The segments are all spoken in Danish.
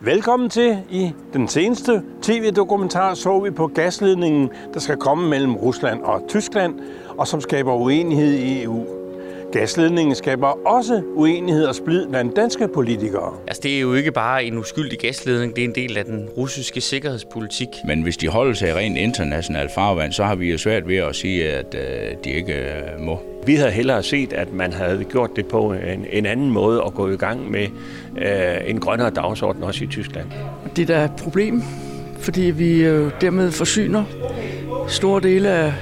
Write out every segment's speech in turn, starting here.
Velkommen til. I den seneste tv-dokumentar så vi på gasledningen, der skal komme mellem Rusland og Tyskland, og som skaber uenighed i EU. Gasledningen skaber også uenighed og splid blandt danske politikere. Altså, det er jo ikke bare en uskyldig gasledning, det er en del af den russiske sikkerhedspolitik. Men hvis de holder sig i rent international farvand, så har vi jo svært ved at sige, at øh, de ikke øh, må. Vi havde hellere set, at man havde gjort det på en, en anden måde og gå i gang med øh, en grønnere dagsorden også i Tyskland. Det der er et problem, fordi vi øh, dermed forsyner store dele af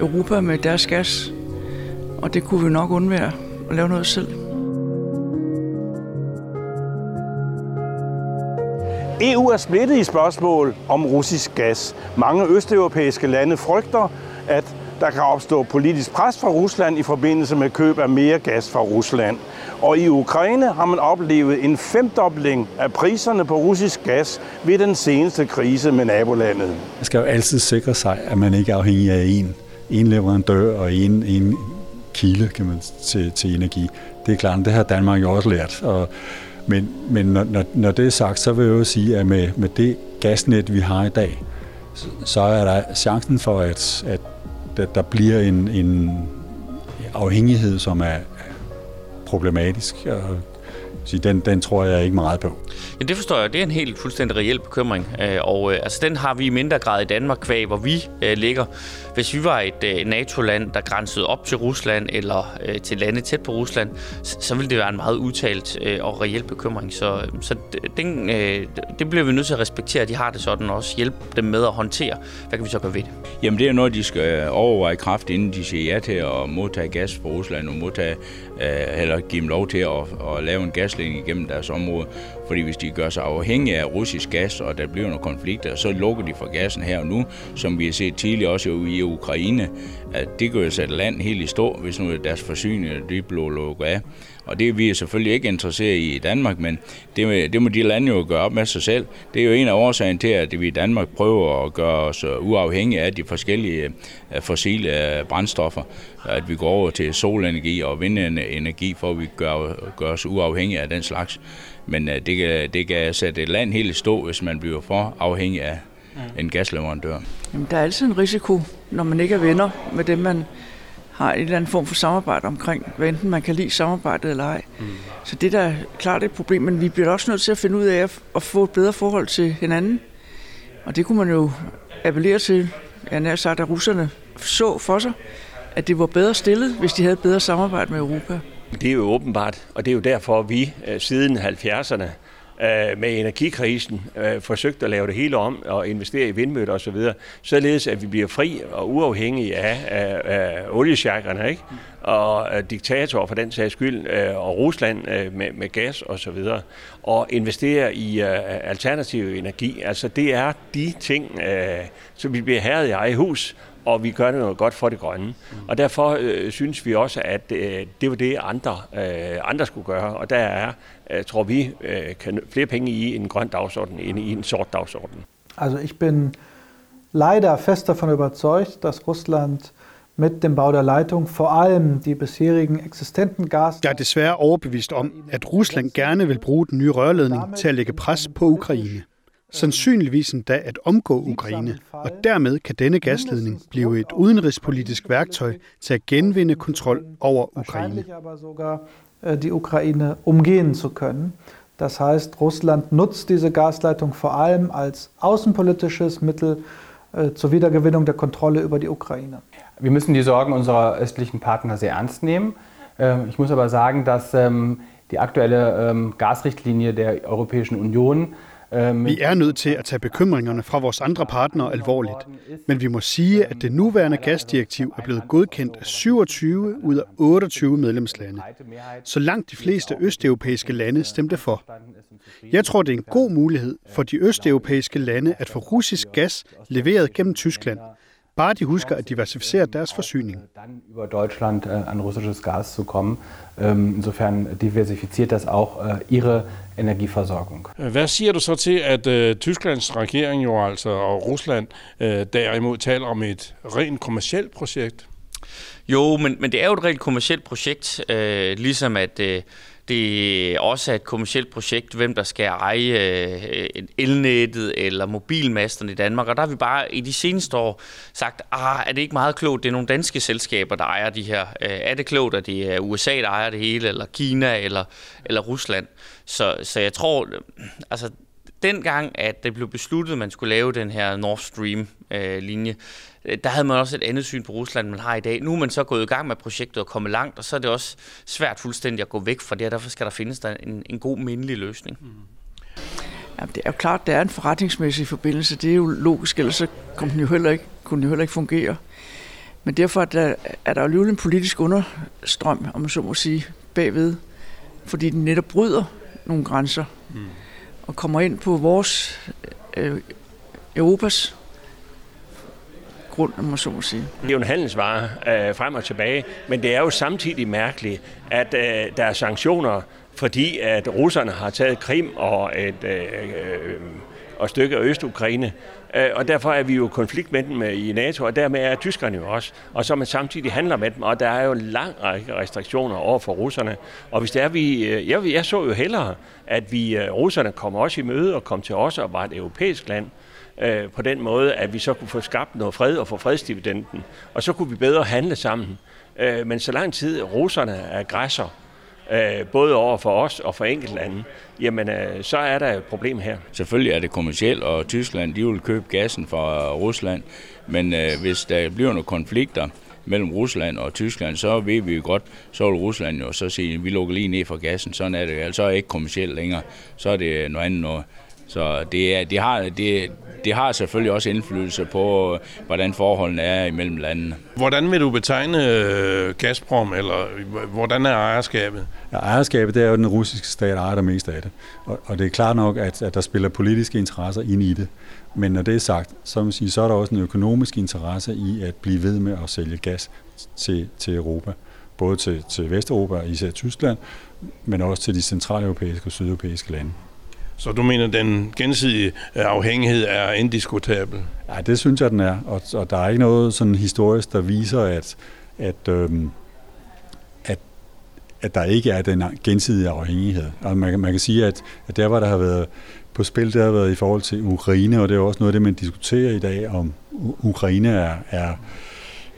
Europa med deres gas, og det kunne vi nok undvære at lave noget selv. EU er splittet i spørgsmål om russisk gas. Mange østeuropæiske lande frygter, at der kan opstå politisk pres fra Rusland i forbindelse med køb af mere gas fra Rusland. Og i Ukraine har man oplevet en femdobling af priserne på russisk gas ved den seneste krise med nabolandet. Man skal jo altid sikre sig, at man ikke er afhængig af en, en leverandør og en, en kilde kan man, til, til energi. Det er klart, det har Danmark jo også lært. Og, men men når, når, når det er sagt, så vil jeg jo sige, at med, med det gasnet, vi har i dag, så, så er der chancen for, at, at der, der bliver en, en afhængighed, som er problematisk. Og den, den tror jeg ikke meget på. Ja, det forstår jeg. Det er en helt fuldstændig reel bekymring. Øh, og øh, altså, den har vi i mindre grad i Danmark, kvæg, hvor vi øh, ligger. Hvis vi var øh, et NATO-land, der grænsede op til Rusland, eller øh, til lande tæt på Rusland, så ville det være en meget udtalt øh, og reel bekymring. Så, så den, det bliver vi nødt til at respektere, at de har det sådan, og også hjælpe dem med at håndtere. Hvad kan vi så gøre ved det? Jamen, det er noget, de skal overveje kraft, inden de siger ja til at modtage gas fra Rusland, og modtage, eller give dem lov til at, at lave en gasledning igennem deres område. Fordi hvis de gør sig afhængige af russisk gas, og der bliver nogle konflikter, så lukker de for gassen her og nu, som vi har set tidligere også i Ukraine. At det kan jo sætte land helt i stå, hvis nu deres forsyninger de bliver lukket af. Og det er vi selvfølgelig ikke interesseret i i Danmark, men det, det må de lande jo gøre op med sig selv. Det er jo en af årsagen til, at vi i Danmark prøver at gøre os øh, uafhængige af de forskellige øh, fossile øh, brændstoffer. At vi går over til solenergi og vindenergi, for at vi gør, gør os uafhængige af den slags. Men øh, det kan, det kan sætte et land helt i stå, hvis man bliver for afhængig af en gasleverandør. Jamen, der er altid en risiko, når man ikke er venner med dem, man har en eller anden form for samarbejde omkring, hvad enten man kan lide samarbejdet eller ej. Mm. Så det der er klart et problem, men vi bliver også nødt til at finde ud af at få et bedre forhold til hinanden. Og det kunne man jo appellere til, jeg nær sagt, at russerne så for sig, at det var bedre stillet, hvis de havde et bedre samarbejde med Europa. Det er jo åbenbart, og det er jo derfor, at vi øh, siden 70'erne øh, med energikrisen øh, forsøgt at lave det hele om og investere i vindmøller osv., således at vi bliver fri og uafhængige af, af, af oliesjakkerne, ikke? og øh, diktatorer for den sags skyld, og Rusland med, med gas og så videre, og investere i uh, alternativ energi. Altså det er de ting, uh, som vi bliver herret i eget hus, og vi gør det noget godt for det grønne. Mm. Og derfor øh, synes vi også, at øh, det var det, andre, øh, andre skulle gøre. Og der er, øh, tror vi, øh, kan flere penge i en grøn dagsorden end i en sort dagsorden. Also ich bin leider fest davon überzeugt, dass Russland mit dem Bau der Leitung vor allem die bisherigen existenten Gas... Jeg er desværre overbevist om, at Rusland gerne vil bruge den nye rørledning til at lægge pres på Ukraine sandsynligvis endda at omgå Ukraine, og dermed kan denne gasledning blive et udenrigspolitisk værktøj til at genvinde kontrol over Ukraine. Äh, die Ukraine umgehen zu können. Das heißt, Russland nutzt diese Gasleitung vor allem als außenpolitisches Mittel äh, zur Wiedergewinnung der Kontrolle über die Ukraine. Wir müssen die Sorgen unserer östlichen Partner sehr ernst nehmen. Ähm, ich muss aber sagen, dass ähm, die aktuelle ähm, Gasrichtlinie der Europäischen Union Øh, vi er nødt til at tage bekymringerne fra vores andre partnere alvorligt, men vi må sige, at det nuværende gasdirektiv er blevet godkendt af 27 ud af 28 medlemslande. Så langt de fleste østeuropæiske lande stemte for. Jeg tror, det er en god mulighed for de østeuropæiske lande at få russisk gas leveret gennem Tyskland, Bare de husker at diversificere deres forsyning. Dann über Deutschland äh, an russisches Gas zu kommen. Ähm, insofern diversifiziert das auch äh, ihre energiforsorgung. Hvad siger du så til, at uh, Tysklands regering jo altså og Rusland uh, derimod taler om et rent kommersielt projekt? Jo, men, men det er jo et rigtig kommersielt projekt, øh, ligesom at øh, det også er et kommersielt projekt, hvem der skal eje øh, elnettet eller mobilmasterne i Danmark. Og der har vi bare i de seneste år sagt, ah, er det ikke meget klogt, det er nogle danske selskaber, der ejer de her. Øh, er det klogt, at det er USA, der ejer det hele, eller Kina, eller, eller Rusland? Så, så jeg tror, øh, altså dengang, at det blev besluttet, at man skulle lave den her Nord Stream-linje, Øh, der havde man også et andet syn på Rusland, man har i dag. Nu er man så gået i gang med projektet og kommet langt, og så er det også svært fuldstændig at gå væk fra det, og derfor skal der findes der en, en god mindelig løsning. Mm. Ja, det er jo klart, det er en forretningsmæssig forbindelse. Det er jo logisk, ellers så kunne den jo heller ikke, kunne den jo heller ikke fungere. Men derfor er der, er der jo alligevel en politisk understrøm, om man så må sige, bagved, fordi den netop bryder nogle grænser mm. og kommer ind på vores øh, Europas grund, om man så må sige. Det er jo en handelsvare øh, frem og tilbage, men det er jo samtidig mærkeligt, at øh, der er sanktioner, fordi at russerne har taget Krim og et øh, øh, og stykke af Øst-Ukraine, øh, og derfor er vi jo konflikt med dem øh, i NATO, og dermed er tyskerne jo også. Og så man samtidig handler med dem, og der er jo lang række restriktioner over for russerne. Og hvis det er, vi, øh, jeg, jeg så jo hellere, at vi øh, russerne kommer også i møde og kom til os og var et europæisk land, øh, på den måde, at vi så kunne få skabt noget fred og få fredsdividenden. Og så kunne vi bedre handle sammen. Øh, men så lang tid russerne er græsser, øh, både over for os og for enkeltlande, jamen øh, så er der et problem her. Selvfølgelig er det kommercielt, og Tyskland de vil købe gassen fra Rusland, men øh, hvis der bliver nogle konflikter, mellem Rusland og Tyskland, så ved vi jo godt, så vil Rusland jo så sige, at vi lukker lige ned for gassen. Sådan er det. Altså er det ikke kommersielt længere. Så er det noget andet noget. Så det, er, det, har, det, det har selvfølgelig også indflydelse på, hvordan forholdene er imellem landene. Hvordan vil du betegne øh, Gazprom, eller hvordan er ejerskabet? Ja, ejerskabet det er jo den russiske stat, ejer der mest af det. Og, og det er klart nok, at, at der spiller politiske interesser ind i det. Men når det er sagt, så, sige, så er der også en økonomisk interesse i at blive ved med at sælge gas til, til Europa. Både til, til Vesteuropa, især Tyskland, men også til de centraleuropæiske og sydeuropæiske lande. Så du mener, den gensidige øh, afhængighed er indiskutabel? Ja, det synes jeg, den er. Og, og der er ikke noget sådan historisk, der viser, at, at, øhm, at, at der ikke er den gensidige afhængighed. Og man, man kan sige, at, at der, hvor der har været på spil, det har været i forhold til Ukraine, og det er også noget af det, man diskuterer i dag, om Ukraine er, er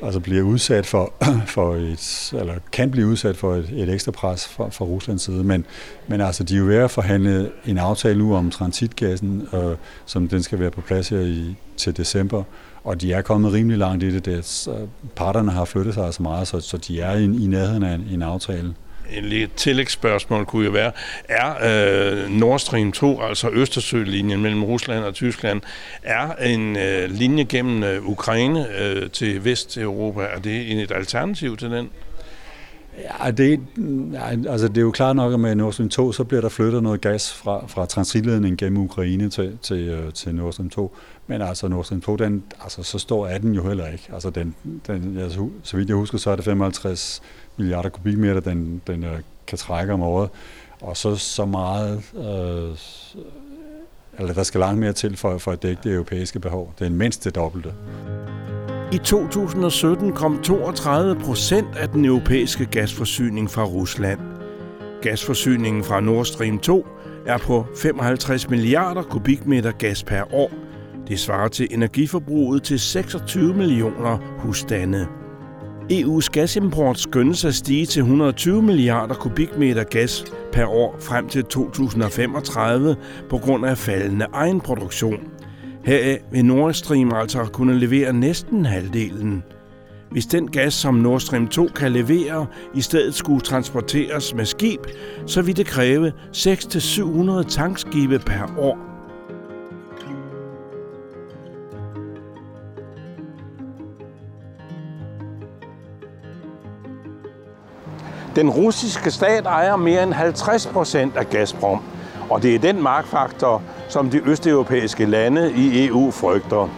altså bliver udsat for, for et, eller kan blive udsat for et, et ekstra pres fra, fra Ruslands side. Men, men altså, de er jo ved at forhandle en aftale nu om transitgassen, øh, som den skal være på plads her i, til december. Og de er kommet rimelig langt i det. det parterne har flyttet sig så meget, så, så de er i, i nærheden af en, en aftale en lille tillægsspørgsmål kunne jo være, er øh, Nord Stream 2, altså Østersølinjen mellem Rusland og Tyskland, er en øh, linje gennem øh, Ukraine øh, til Vesteuropa, er det et alternativ til den? Ja, det, ja, altså det er jo klart nok, at med Nord Stream 2, så bliver der flyttet noget gas fra, fra transitledningen gennem Ukraine til, til, øh, til Nord Stream 2. Men altså Nord Stream 2, den, altså, så stor er den jo heller ikke. Altså den, den, altså, så vidt jeg husker, så er det 55 milliarder kubikmeter, den, den øh, kan trække om året. Og så så meget, øh, eller der skal langt mere til for, for at dække det europæiske behov. Det er mindst det dobbelte. I 2017 kom 32 procent af den europæiske gasforsyning fra Rusland. Gasforsyningen fra Nord Stream 2 er på 55 milliarder kubikmeter gas per år. Det svarer til energiforbruget til 26 millioner husstande. EU's gasimport skønnes at stige til 120 milliarder kubikmeter gas per år frem til 2035 på grund af faldende egenproduktion. Heraf vil Nord Stream altså kunne levere næsten halvdelen. Hvis den gas, som Nord Stream 2 kan levere, i stedet skulle transporteres med skib, så vil det kræve 600-700 tankskibe per år. Den russiske stat ejer mere end 50 procent af Gazprom, og det er den magtfaktor, som de østeuropæiske lande i EU frygter.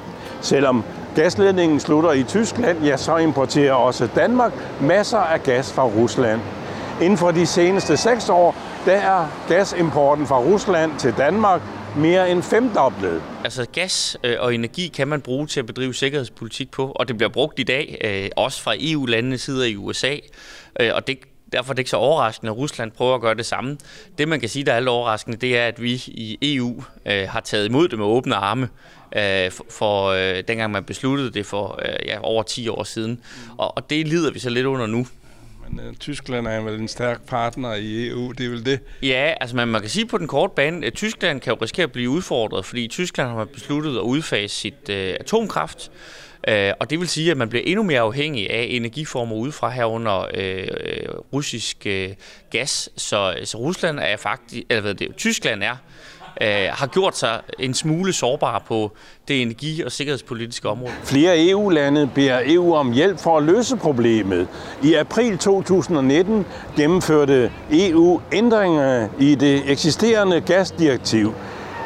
Selvom gasledningen slutter i Tyskland, ja, så importerer også Danmark masser af gas fra Rusland. Inden for de seneste seks år, der er gasimporten fra Rusland til Danmark mere end femdoblet. Altså gas øh, og energi kan man bruge til at bedrive sikkerhedspolitik på, og det bliver brugt i dag, øh, også fra EU-landenes side i USA, øh, og det Derfor er det ikke så overraskende, at Rusland prøver at gøre det samme. Det, man kan sige, der er lidt overraskende, det er, at vi i EU øh, har taget imod det med åbne arme øh, for, øh, dengang man besluttede det for øh, ja, over 10 år siden. Og, og det lider vi så lidt under nu. Men uh, Tyskland er vel en stærk partner i EU, det er vel det? Ja, altså man, man kan sige på den korte bane, at Tyskland kan jo risikere at blive udfordret, fordi Tyskland har besluttet at udfase sit øh, atomkraft. Øh, og det vil sige, at man bliver endnu mere afhængig af energiformer udefra herunder øh, russisk øh, gas. Så, så Rusland er faktisk, eller hvad det, Tyskland er øh, har gjort sig en smule sårbar på det energi- og sikkerhedspolitiske område. Flere EU-lande beder EU om hjælp for at løse problemet. I april 2019 gennemførte EU ændringer i det eksisterende gasdirektiv.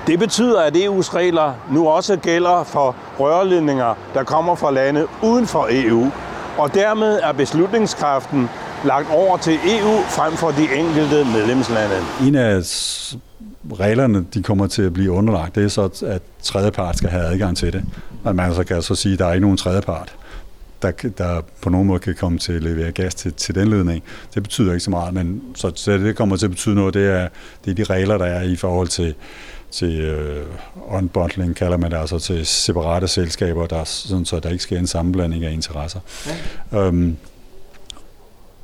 Det betyder, at EU's regler nu også gælder for rørledninger, der kommer fra lande uden for EU. Og dermed er beslutningskraften lagt over til EU frem for de enkelte medlemslande. En af reglerne, de kommer til at blive underlagt, det er så, at tredjepart skal have adgang til det. Og man så kan så sige, at der er ikke nogen tredjepart, der, der på nogen måde kan komme til at levere gas til, til den ledning. Det betyder ikke så meget, men så, så det kommer til at betyde noget, det er, det er de regler, der er i forhold til, til uh, unbundling, kalder man det, altså til separate selskaber, der, sådan, så der ikke sker en sammenblanding af interesser. Ja. Um,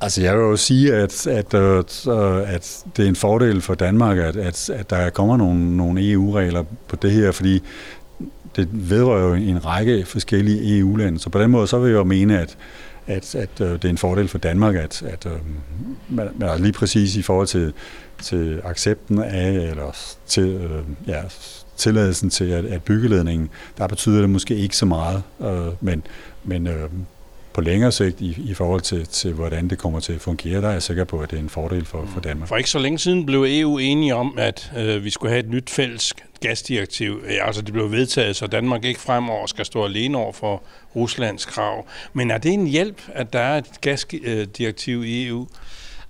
Altså jeg vil jo sige, at, at, at, øh, at det er en fordel for Danmark, at, at, at der kommer nogle, nogle EU-regler på det her, fordi det vedrører jo en række forskellige EU-lande. Så på den måde så vil jeg jo mene, at, at, at øh, det er en fordel for Danmark, at, at man, man er lige præcis i forhold til, til accepten af, eller til, ja, tilladelsen til at, at byggeledningen, der betyder det måske ikke så meget, men, men på længere sigt i, i forhold til, til, hvordan det kommer til at fungere, der er jeg sikker på, at det er en fordel for, for Danmark. For ikke så længe siden blev EU enige om, at øh, vi skulle have et nyt fælles gasdirektiv. Ja, altså det blev vedtaget, så Danmark ikke fremover skal stå alene over for Ruslands krav. Men er det en hjælp, at der er et gasdirektiv i EU?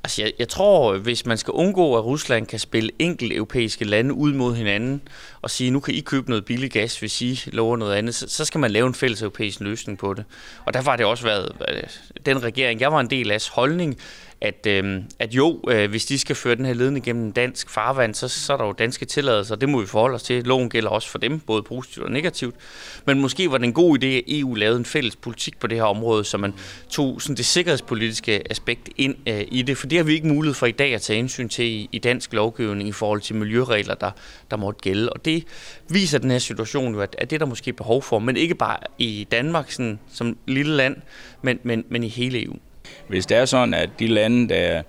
Altså, jeg, jeg tror, hvis man skal undgå, at Rusland kan spille enkelte europæiske lande ud mod hinanden, og sige, nu kan I købe noget billig gas, hvis I lover noget andet, så, så skal man lave en fælles europæisk løsning på det. Og derfor har det også været den regering, jeg var en del af, holdning, at, øh, at jo, øh, hvis de skal føre den her ledning gennem dansk farvand, så, så er der jo danske tilladelser, og det må vi forholde os til. Loven gælder også for dem, både positivt og negativt. Men måske var det en god idé, at EU lavede en fælles politik på det her område, så man tog sådan det sikkerhedspolitiske aspekt ind øh, i det, for det har vi ikke mulighed for i dag at tage indsyn til i, i dansk lovgivning i forhold til miljøregler, der, der måtte gælde. Og det viser den her situation jo, at, at det er der måske behov for, men ikke bare i Danmark sådan, som lille land, men, men, men i hele EU. Hvis det er sådan, at de lande, der,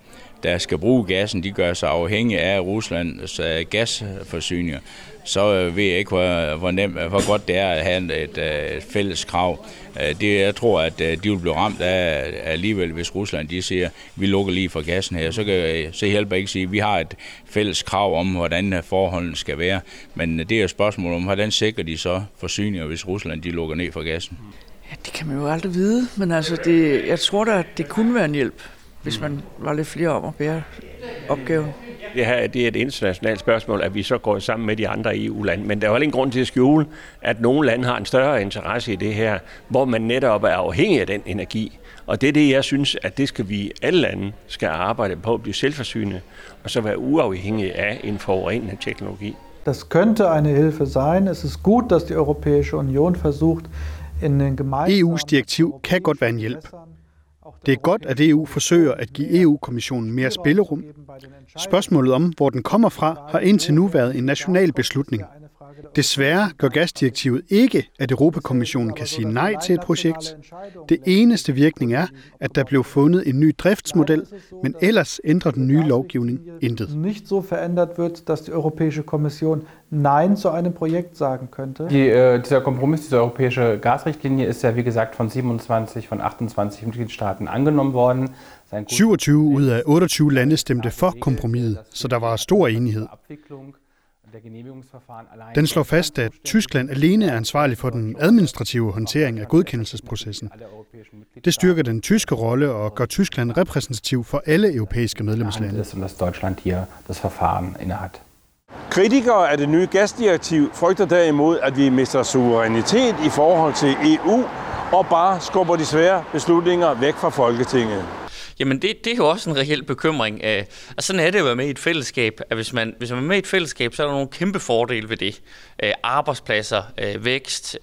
der skal bruge gassen, de gør sig afhængige af Ruslands gasforsyninger, så øh, ved jeg ikke, hvor, hvor, nemt, hvor godt det er at have et, et fælles krav. Øh, det, jeg tror, at øh, de vil blive ramt af alligevel, hvis Rusland de siger, vi lukker lige for gassen her. Så, kan, så hjælper ikke sige, at vi har et fælles krav om, hvordan forholdene skal være. Men det er et spørgsmål om, hvordan sikrer de så forsyninger, hvis Rusland de lukker ned for gassen. Ja, det kan man jo aldrig vide, men altså det, jeg tror da, at det kunne være en hjælp, hvis man var lidt flere om at bære opgaven. Det her det er et internationalt spørgsmål, at vi så går sammen med de andre EU-lande. Men der er jo ingen grund til at skjule, at nogle lande har en større interesse i det her, hvor man netop er afhængig af den energi. Og det er det, jeg synes, at det skal vi alle lande skal arbejde på at blive selvforsynende, og så være uafhængige af en forurenende teknologi. Das könnte eine Hilfe sein. Es ist gut, dass die Europäische Union versucht, EU's direktiv kan godt være en hjælp. Det er godt, at EU forsøger at give EU-kommissionen mere spillerum. Spørgsmålet om, hvor den kommer fra, har indtil nu været en national beslutning. Desværre gør gasdirektivet ikke, at Europakommissionen kan sige nej til et projekt. Det eneste virkning er, at der blev fundet en ny driftsmodel, men ellers ændrer den nye lovgivning intet. Nicht so verändert wird, dass die Europäische Kommission Nein zu einem Projekt sagen könnte. Die, äh, dieser Kompromiss, diese europäische Gasrichtlinie ist ja wie gesagt von 27 von 28 Mitgliedstaaten angenommen worden. 27 ud af 28 lande stemte for kompromiset, så der var stor enighed. Den slår fast, at Tyskland alene er ansvarlig for den administrative håndtering af godkendelsesprocessen. Det styrker den tyske rolle og gør Tyskland repræsentativ for alle europæiske medlemslande. Kritikere af det nye gasdirektiv frygter derimod, at vi mister suverænitet i forhold til EU og bare skubber de svære beslutninger væk fra Folketinget. Jamen det, det er jo også en reel bekymring. Øh, og sådan er det at være med i et fællesskab. At hvis, man, hvis man er med i et fællesskab, så er der nogle kæmpe fordele ved det. Øh, arbejdspladser, øh, vækst,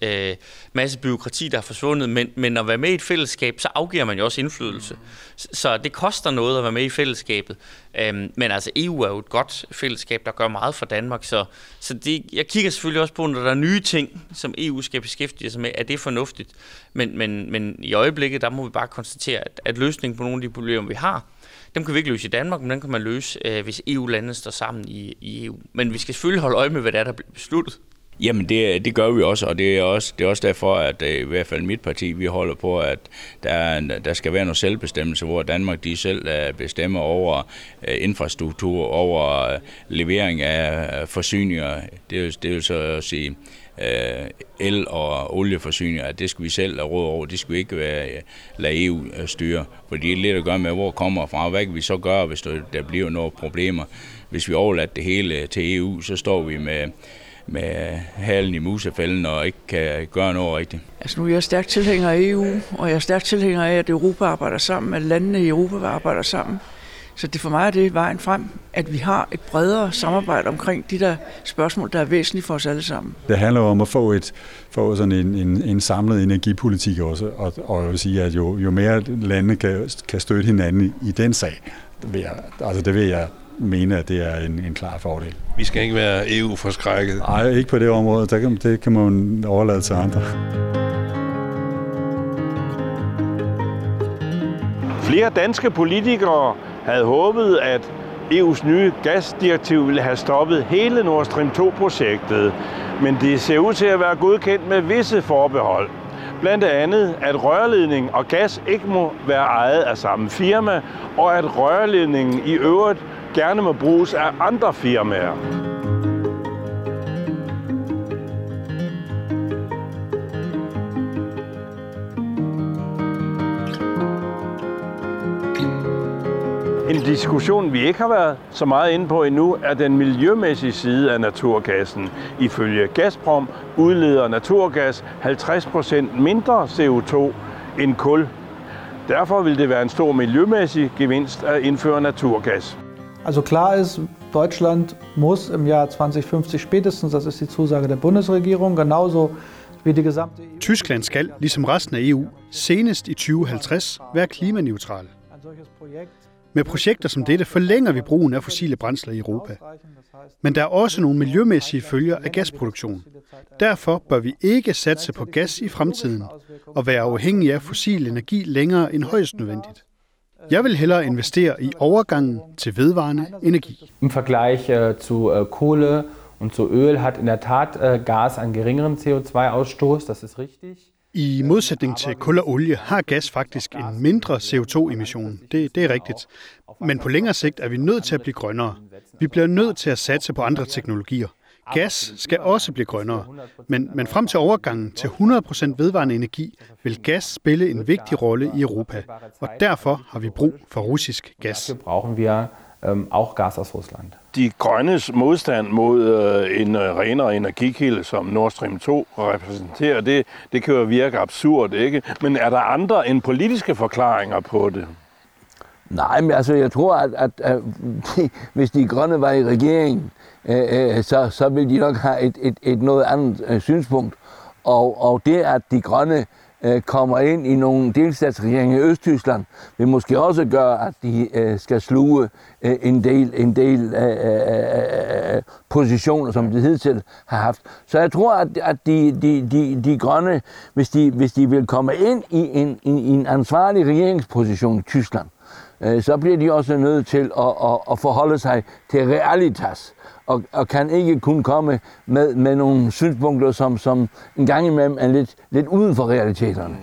masse byråkrati, der er forsvundet. Men, men at være med i et fællesskab, så afgiver man jo også indflydelse. Så det koster noget at være med i fællesskabet. Øhm, men altså EU er jo et godt fællesskab, der gør meget for Danmark. Så, så det, jeg kigger selvfølgelig også på, når der er nye ting, som EU skal beskæftige sig med, er det fornuftigt. Men, men, men i øjeblikket, der må vi bare konstatere, at, at løsningen på nogle af de problemer, vi har, dem kan vi ikke løse i Danmark, men dem kan man løse, øh, hvis EU-landene står sammen i, i EU. Men vi skal selvfølgelig holde øje med, hvad der er, der bliver besluttet. Jamen det, det gør vi også, og det er også, det er også derfor, at øh, i hvert fald mit parti, vi holder på, at der, er, der skal være noget selvbestemmelse, hvor Danmark de selv øh, bestemmer over øh, infrastruktur, over levering af forsyninger. Det er, det vil så at sige el- og olieforsyninger, at det skal vi selv have råd over. Det skal vi ikke være, lade EU styre, for det er lidt at gøre med, hvor kommer fra. Hvad kan vi så gøre, hvis der bliver nogle problemer? Hvis vi overlader det hele til EU, så står vi med med halen i musefælden og ikke kan gøre noget rigtigt. Altså nu er jeg stærkt tilhænger af EU, og jeg er stærkt tilhænger af, at Europa arbejder sammen, at landene i Europa arbejder sammen. Så det for mig er det vejen frem, at vi har et bredere samarbejde omkring de der spørgsmål, der er væsentlige for os alle sammen. Det handler om at få, et, få sådan en, en, en samlet energipolitik også, og, og jeg vil sige, at jo, jo mere lande kan, kan støtte hinanden i, i den sag, det vil jeg, altså det vil jeg mene, at det er en, en klar fordel. Vi skal ikke være EU-forskrækket. Nej, ikke på det område. Det kan, det kan man overlade til andre. Flere danske politikere havde håbet, at EU's nye gasdirektiv ville have stoppet hele Nord Stream 2-projektet, men det ser ud til at være godkendt med visse forbehold. Blandt andet, at rørledning og gas ikke må være ejet af samme firma, og at rørledningen i øvrigt gerne må bruges af andre firmaer. En diskussion, vi ikke har været så meget inde på endnu, er den miljømæssige side af naturgassen. Ifølge Gazprom udleder naturgas 50% mindre CO2 end kul. Derfor vil det være en stor miljømæssig gevinst at indføre naturgas. Also klar ist, Deutschland muss im Jahr 2050 spätestens, das ist die Zusage der Bundesregierung, genauso wie die gesamte EU. Tyskland skal, ligesom resten af EU, senest i 2050 være klimaneutral. Med projekter som dette forlænger vi brugen af fossile brændsler i Europa. Men der er også nogle miljømæssige følger af gasproduktion. Derfor bør vi ikke satse på gas i fremtiden og være afhængige af fossil energi længere end højst nødvendigt. Jeg vil hellere investere i overgangen til vedvarende energi. Im Vergleich äh, zu äh, Kohle und zu Öl hat in der Tat äh, Gas einen geringeren CO2-Ausstoß, das ist richtig. I modsætning til kul og olie har gas faktisk en mindre CO2-emission. Det, det er rigtigt. Men på længere sigt er vi nødt til at blive grønnere. Vi bliver nødt til at satse på andre teknologier. Gas skal også blive grønnere, men, men frem til overgangen til 100% vedvarende energi vil gas spille en vigtig rolle i Europa, og derfor har vi brug for russisk gas. brauchen wir ähm, auch Gas aus Russland. De grønnes modstand mod øh, en øh, renere energikilde, som Nord Stream 2 repræsenterer, det, det kan jo virke absurd, ikke? Men er der andre end politiske forklaringer på det? Nej, men altså, jeg tror, at, at, at de, hvis de grønne var i regeringen, øh, øh, så, så ville de nok have et, et, et noget andet øh, synspunkt. Og, og det, at de grønne øh, kommer ind i nogle delstatsregeringer i Østtyskland, vil måske også gøre, at de øh, skal sluge øh, en del, en del øh, øh, øh, øh positioner, som de hidtil har haft. Så jeg tror, at, at de, de, de, de grønne, hvis de, hvis de vil komme ind i en, i en ansvarlig regeringsposition i Tyskland, Øh, så bliver de også nødt til at, at, at forholde sig til realitas og, og kan ikke kun komme med, med nogle synspunkter, som, som en gang imellem er lidt, lidt uden for realiteterne.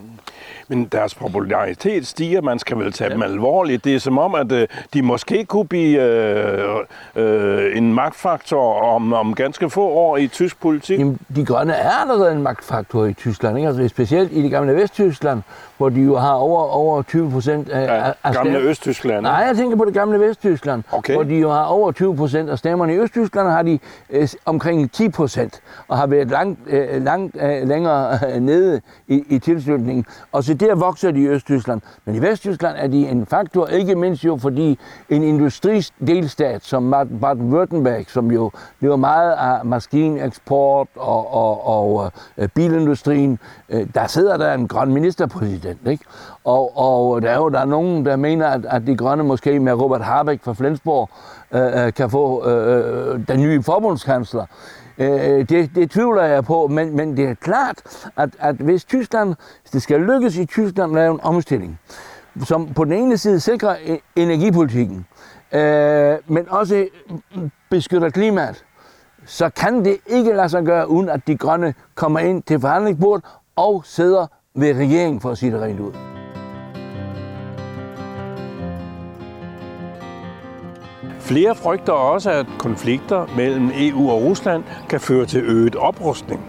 Men deres popularitet stiger, man skal vel tage ja. dem alvorligt. Det er som om, at øh, de måske kunne blive øh, øh, en magtfaktor om, om ganske få år i tysk politik. Jamen, de grønne er allerede en magtfaktor i Tyskland, ikke? Altså, specielt i det gamle Vesttyskland, hvor de jo har over, over 20 procent af, ja, af gamle Østtyskland. Nej, jeg tænker på det gamle Vesttyskland, okay. hvor de jo har over 20 procent af stemmerne. I Østtyskland har de øh, omkring 10 procent, og har været langt, øh, langt øh, længere øh, nede i, i tilslutningen. Og så der vokser de i Østtyskland. Men i Vesttyskland er de en faktor, ikke mindst jo fordi en industridelstat som Baden-Württemberg, som jo lever meget af maskineksport og, og, og øh, bilindustrien, øh, der sidder der en grøn ministerpræsident. Ikke? Og, og der er jo der er nogen, der mener, at, at de grønne måske med Robert Habeck fra Flensborg øh, øh kan få øh, øh den nye forbundskansler. Øh, det, det tvivler jeg på, men, men det er klart, at, at hvis Tyskland, hvis det skal lykkes i Tyskland at lave en omstilling, som på den ene side sikrer e-, energipolitikken, øh, men også beskytter klimaet, så kan det ikke lade sig gøre, uden at de grønne kommer ind til forhandlingsbordet og sidder ved regeringen, for at sige det rent ud. Flere frygter også, at konflikter mellem EU og Rusland kan føre til øget oprustning.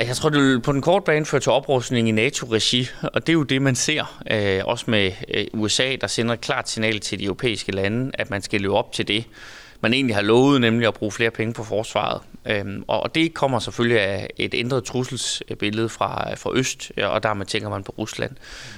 Jeg tror, det vil på den korte bane føre til oprustning i NATO-regi, og det er jo det, man ser, øh, også med øh, USA, der sender et klart signal til de europæiske lande, at man skal leve op til det, man egentlig har lovet, nemlig at bruge flere penge på forsvaret. Øhm, og det kommer selvfølgelig af et ændret trusselsbillede fra, fra Øst, og dermed tænker man på Rusland.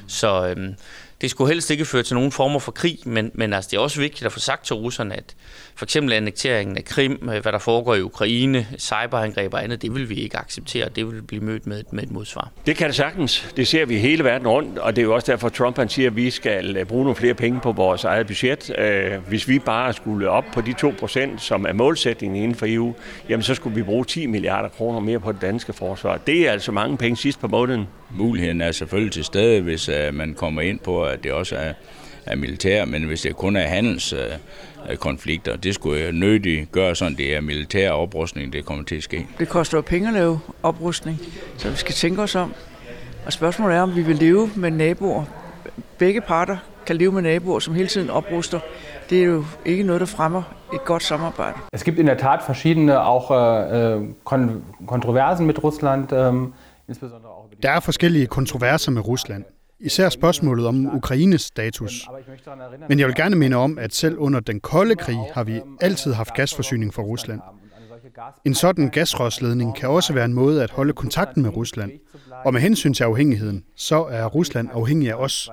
Så øhm, det skulle helst ikke føre til nogen former for krig, men, men altså, det er også vigtigt at få sagt til russerne, at for eksempel annekteringen af Krim, øh, hvad der foregår i Ukraine, cyberangreb og andet, det vil vi ikke acceptere, det vil blive mødt med, med et modsvar. Det kan det sagtens. Det ser vi hele verden rundt, og det er jo også derfor, Trump han siger, at vi skal øh, bruge nogle flere penge på vores eget budget. Øh, hvis vi bare skulle op på de 2%, som er målsætningen inden for EU, jamen så skulle vi bruge 10 milliarder kroner mere på det danske forsvar. Det er altså mange penge sidst på måneden. Muligheden er selvfølgelig til stede, hvis man kommer ind på, at det også er er militær, men hvis det kun er handelskonflikter, det skulle jo nødigt gøre sådan, det er militær oprustning, det kommer til at ske. Det koster jo penge at lave oprustning, så vi skal tænke os om. Og spørgsmålet er, om vi vil leve med naboer. Begge parter kan leve med naboer, som hele tiden opruster. Det er jo ikke noget, der fremmer et godt samarbejde. Es gibt in der Tat verschiedene auch äh, Kontroversen mit Russland, ähm, insbesondere auch Der er forskellige kontroverser med Rusland især spørgsmålet om Ukraines status. Men jeg vil gerne minde om, at selv under den kolde krig har vi altid haft gasforsyning fra Rusland. En sådan gasrørsledning kan også være en måde at holde kontakten med Rusland. Og med hensyn til afhængigheden, så er Rusland afhængig af os.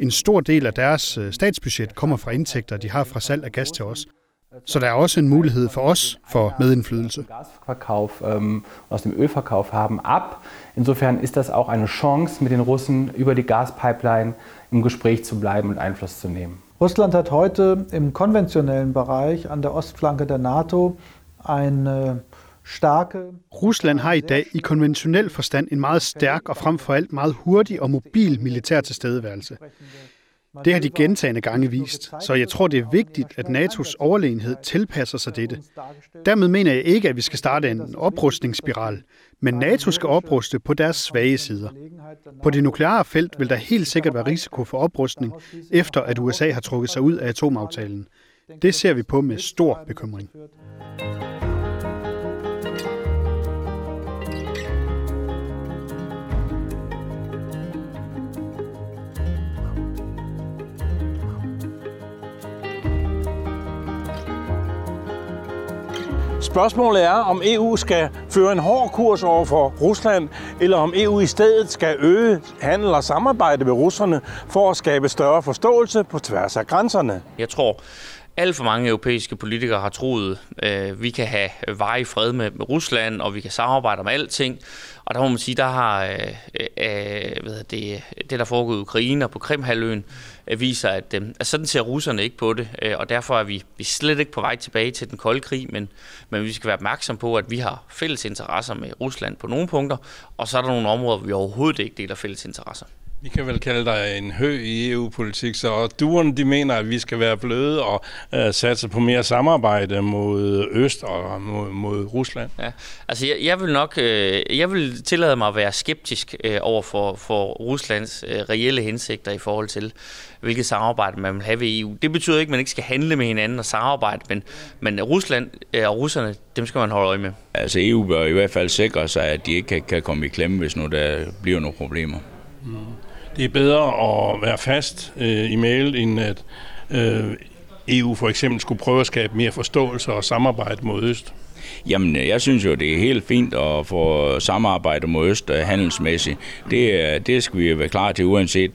En stor del af deres øh, statsbudget kommer fra indtægter, de har fra salg af gas til os. Så der er også en mulighed for os for medindflydelse. Gasverkauf ähm, aus dem Ölverkauf haben ab. Insofern ist das auch eine Chance, mit den Russen über die Gaspipeline im Gespräch zu bleiben und Einfluss zu nehmen. Russland hat heute im konventionellen Bereich an der Ostflanke der NATO eine starke... Rusland har i dag i konventionel forstand en meget stærk og frem for alt meget hurtig og mobil militær tilstedeværelse. Det har de gentagende gange vist, så jeg tror, det er vigtigt, at NATO's overlegenhed tilpasser sig dette. Dermed mener jeg ikke, at vi skal starte en oprustningsspiral, men NATO skal opruste på deres svage sider. På det nukleare felt vil der helt sikkert være risiko for oprustning, efter at USA har trukket sig ud af atomaftalen. Det ser vi på med stor bekymring. Spørgsmålet er, om EU skal føre en hård kurs over for Rusland, eller om EU i stedet skal øge handel og samarbejde med russerne for at skabe større forståelse på tværs af grænserne. Jeg tror, alt for mange europæiske politikere har troet, øh, vi kan have varig fred med, med Rusland, og vi kan samarbejde om alting. Og der må man sige, der har øh, øh, hvad det, det, der foregår i Ukraine og på Krimhalvøen, Øh, viser, at, øh, at sådan ser russerne ikke på det. Øh, og derfor er vi, vi slet ikke på vej tilbage til den kolde krig, men, men vi skal være opmærksom på, at vi har fælles interesser med Rusland på nogle punkter, og så er der nogle områder, hvor vi overhovedet ikke deler fælles interesser. Vi kan vel kalde dig en hø i EU-politik, så duerne de mener, at vi skal være bløde og uh, satse på mere samarbejde mod Øst og mod, mod Rusland. Ja, altså jeg, jeg vil nok, øh, jeg vil tillade mig at være skeptisk øh, over for, for Ruslands øh, reelle hensigter i forhold til, hvilket samarbejde man vil have ved EU. Det betyder ikke, at man ikke skal handle med hinanden og samarbejde, men, men Rusland øh, og russerne, dem skal man holde øje med. Altså EU bør i hvert fald sikre sig, at de ikke kan, kan komme i klemme, hvis nu der bliver nogle problemer. Mm. Det er bedre at være fast øh, i mail, end at øh, EU for eksempel skulle prøve at skabe mere forståelse og samarbejde mod Øst. Jamen, jeg synes jo, det er helt fint at få samarbejde mod Øst handelsmæssigt. Det, det skal vi være klar til, uanset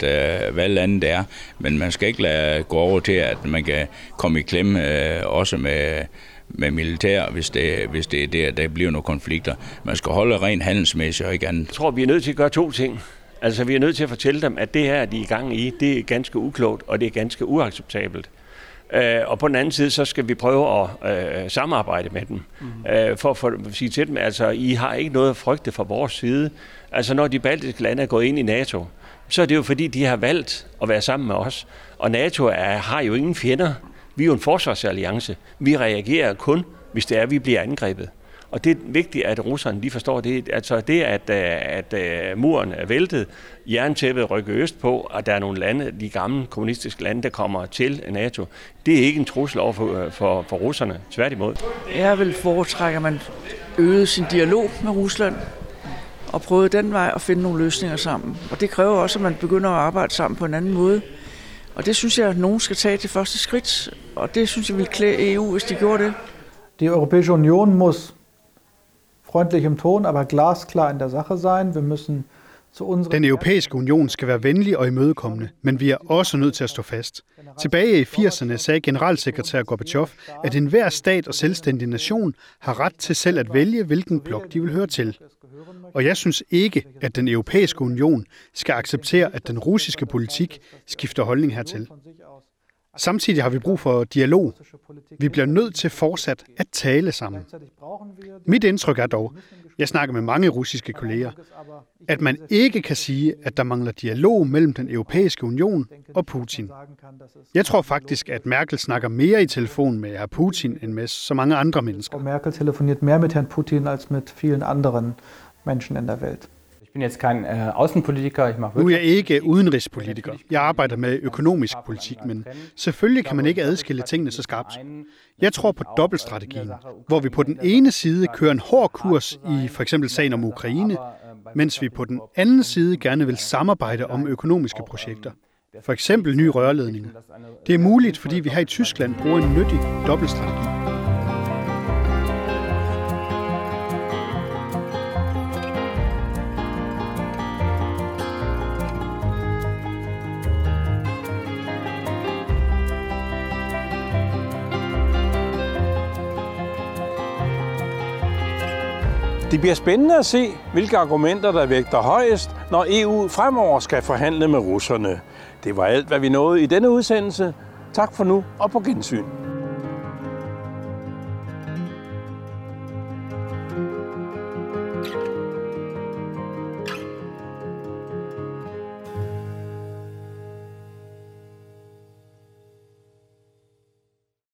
hvad landet det er. Men man skal ikke lade gå over til, at man kan komme i klemme også med, med militær, hvis det, hvis det er der, der bliver nogle konflikter. Man skal holde rent handelsmæssigt og ikke andet. Jeg tror, vi er nødt til at gøre to ting. Altså, vi er nødt til at fortælle dem, at det her, de er i gang i, det er ganske uklogt, og det er ganske uacceptabelt. Øh, og på den anden side, så skal vi prøve at øh, samarbejde med dem. Mm. Øh, for, for at sige til dem, altså, I har ikke noget at frygte fra vores side. Altså, når de baltiske lande er gået ind i NATO, så er det jo fordi, de har valgt at være sammen med os. Og NATO er, har jo ingen fjender. Vi er jo en forsvarsalliance. Vi reagerer kun, hvis det er, at vi bliver angrebet. Og det er vigtigt, at russerne de forstår det. Altså det, at, at, at muren er væltet, jerntæppet rykker øst på, og der er nogle lande, de gamle kommunistiske lande, der kommer til NATO, det er ikke en trussel over for, for, for russerne. Tværtimod. Jeg vil foretrække, at man øgede sin dialog med Rusland og prøvede den vej at finde nogle løsninger sammen. Og det kræver også, at man begynder at arbejde sammen på en anden måde. Og det synes jeg, at nogen skal tage det første skridt, og det synes jeg vil klæde EU, hvis de gjorde det. Die Europäische Union muss freundlich im Ton, aber glasklar in der Sache sein. Wir müssen den europæiske union skal være venlig og imødekommende, men vi er også nødt til at stå fast. Tilbage i 80'erne sagde generalsekretær Gorbachev, at enhver stat og selvstændig nation har ret til selv at vælge, hvilken blok de vil høre til. Og jeg synes ikke, at den europæiske union skal acceptere, at den russiske politik skifter holdning hertil. Samtidig har vi brug for dialog. Vi bliver nødt til fortsat at tale sammen. Mit indtryk er dog, jeg snakker med mange russiske kolleger, at man ikke kan sige, at der mangler dialog mellem den europæiske union og Putin. Jeg tror faktisk, at Merkel snakker mere i telefon med herr Putin end med så mange andre mennesker. Merkel telefoniert mere med Herrn Putin als med vielen anderen Menschen in der Welt bin jetzt kein äh, Außenpolitiker, ich Nu er jeg ikke udenrigspolitiker. Jeg arbejder med økonomisk politik, men selvfølgelig kan man ikke adskille tingene så skarpt. Jeg tror på dobbeltstrategien, hvor vi på den ene side kører en hård kurs i for eksempel sagen om Ukraine, mens vi på den anden side gerne vil samarbejde om økonomiske projekter. For eksempel nye rørledninger. Det er muligt, fordi vi her i Tyskland bruger en nyttig dobbeltstrategi. Det bliver spændende at se, hvilke argumenter, der vægter højest, når EU fremover skal forhandle med russerne. Det var alt, hvad vi nåede i denne udsendelse. Tak for nu, og på gensyn.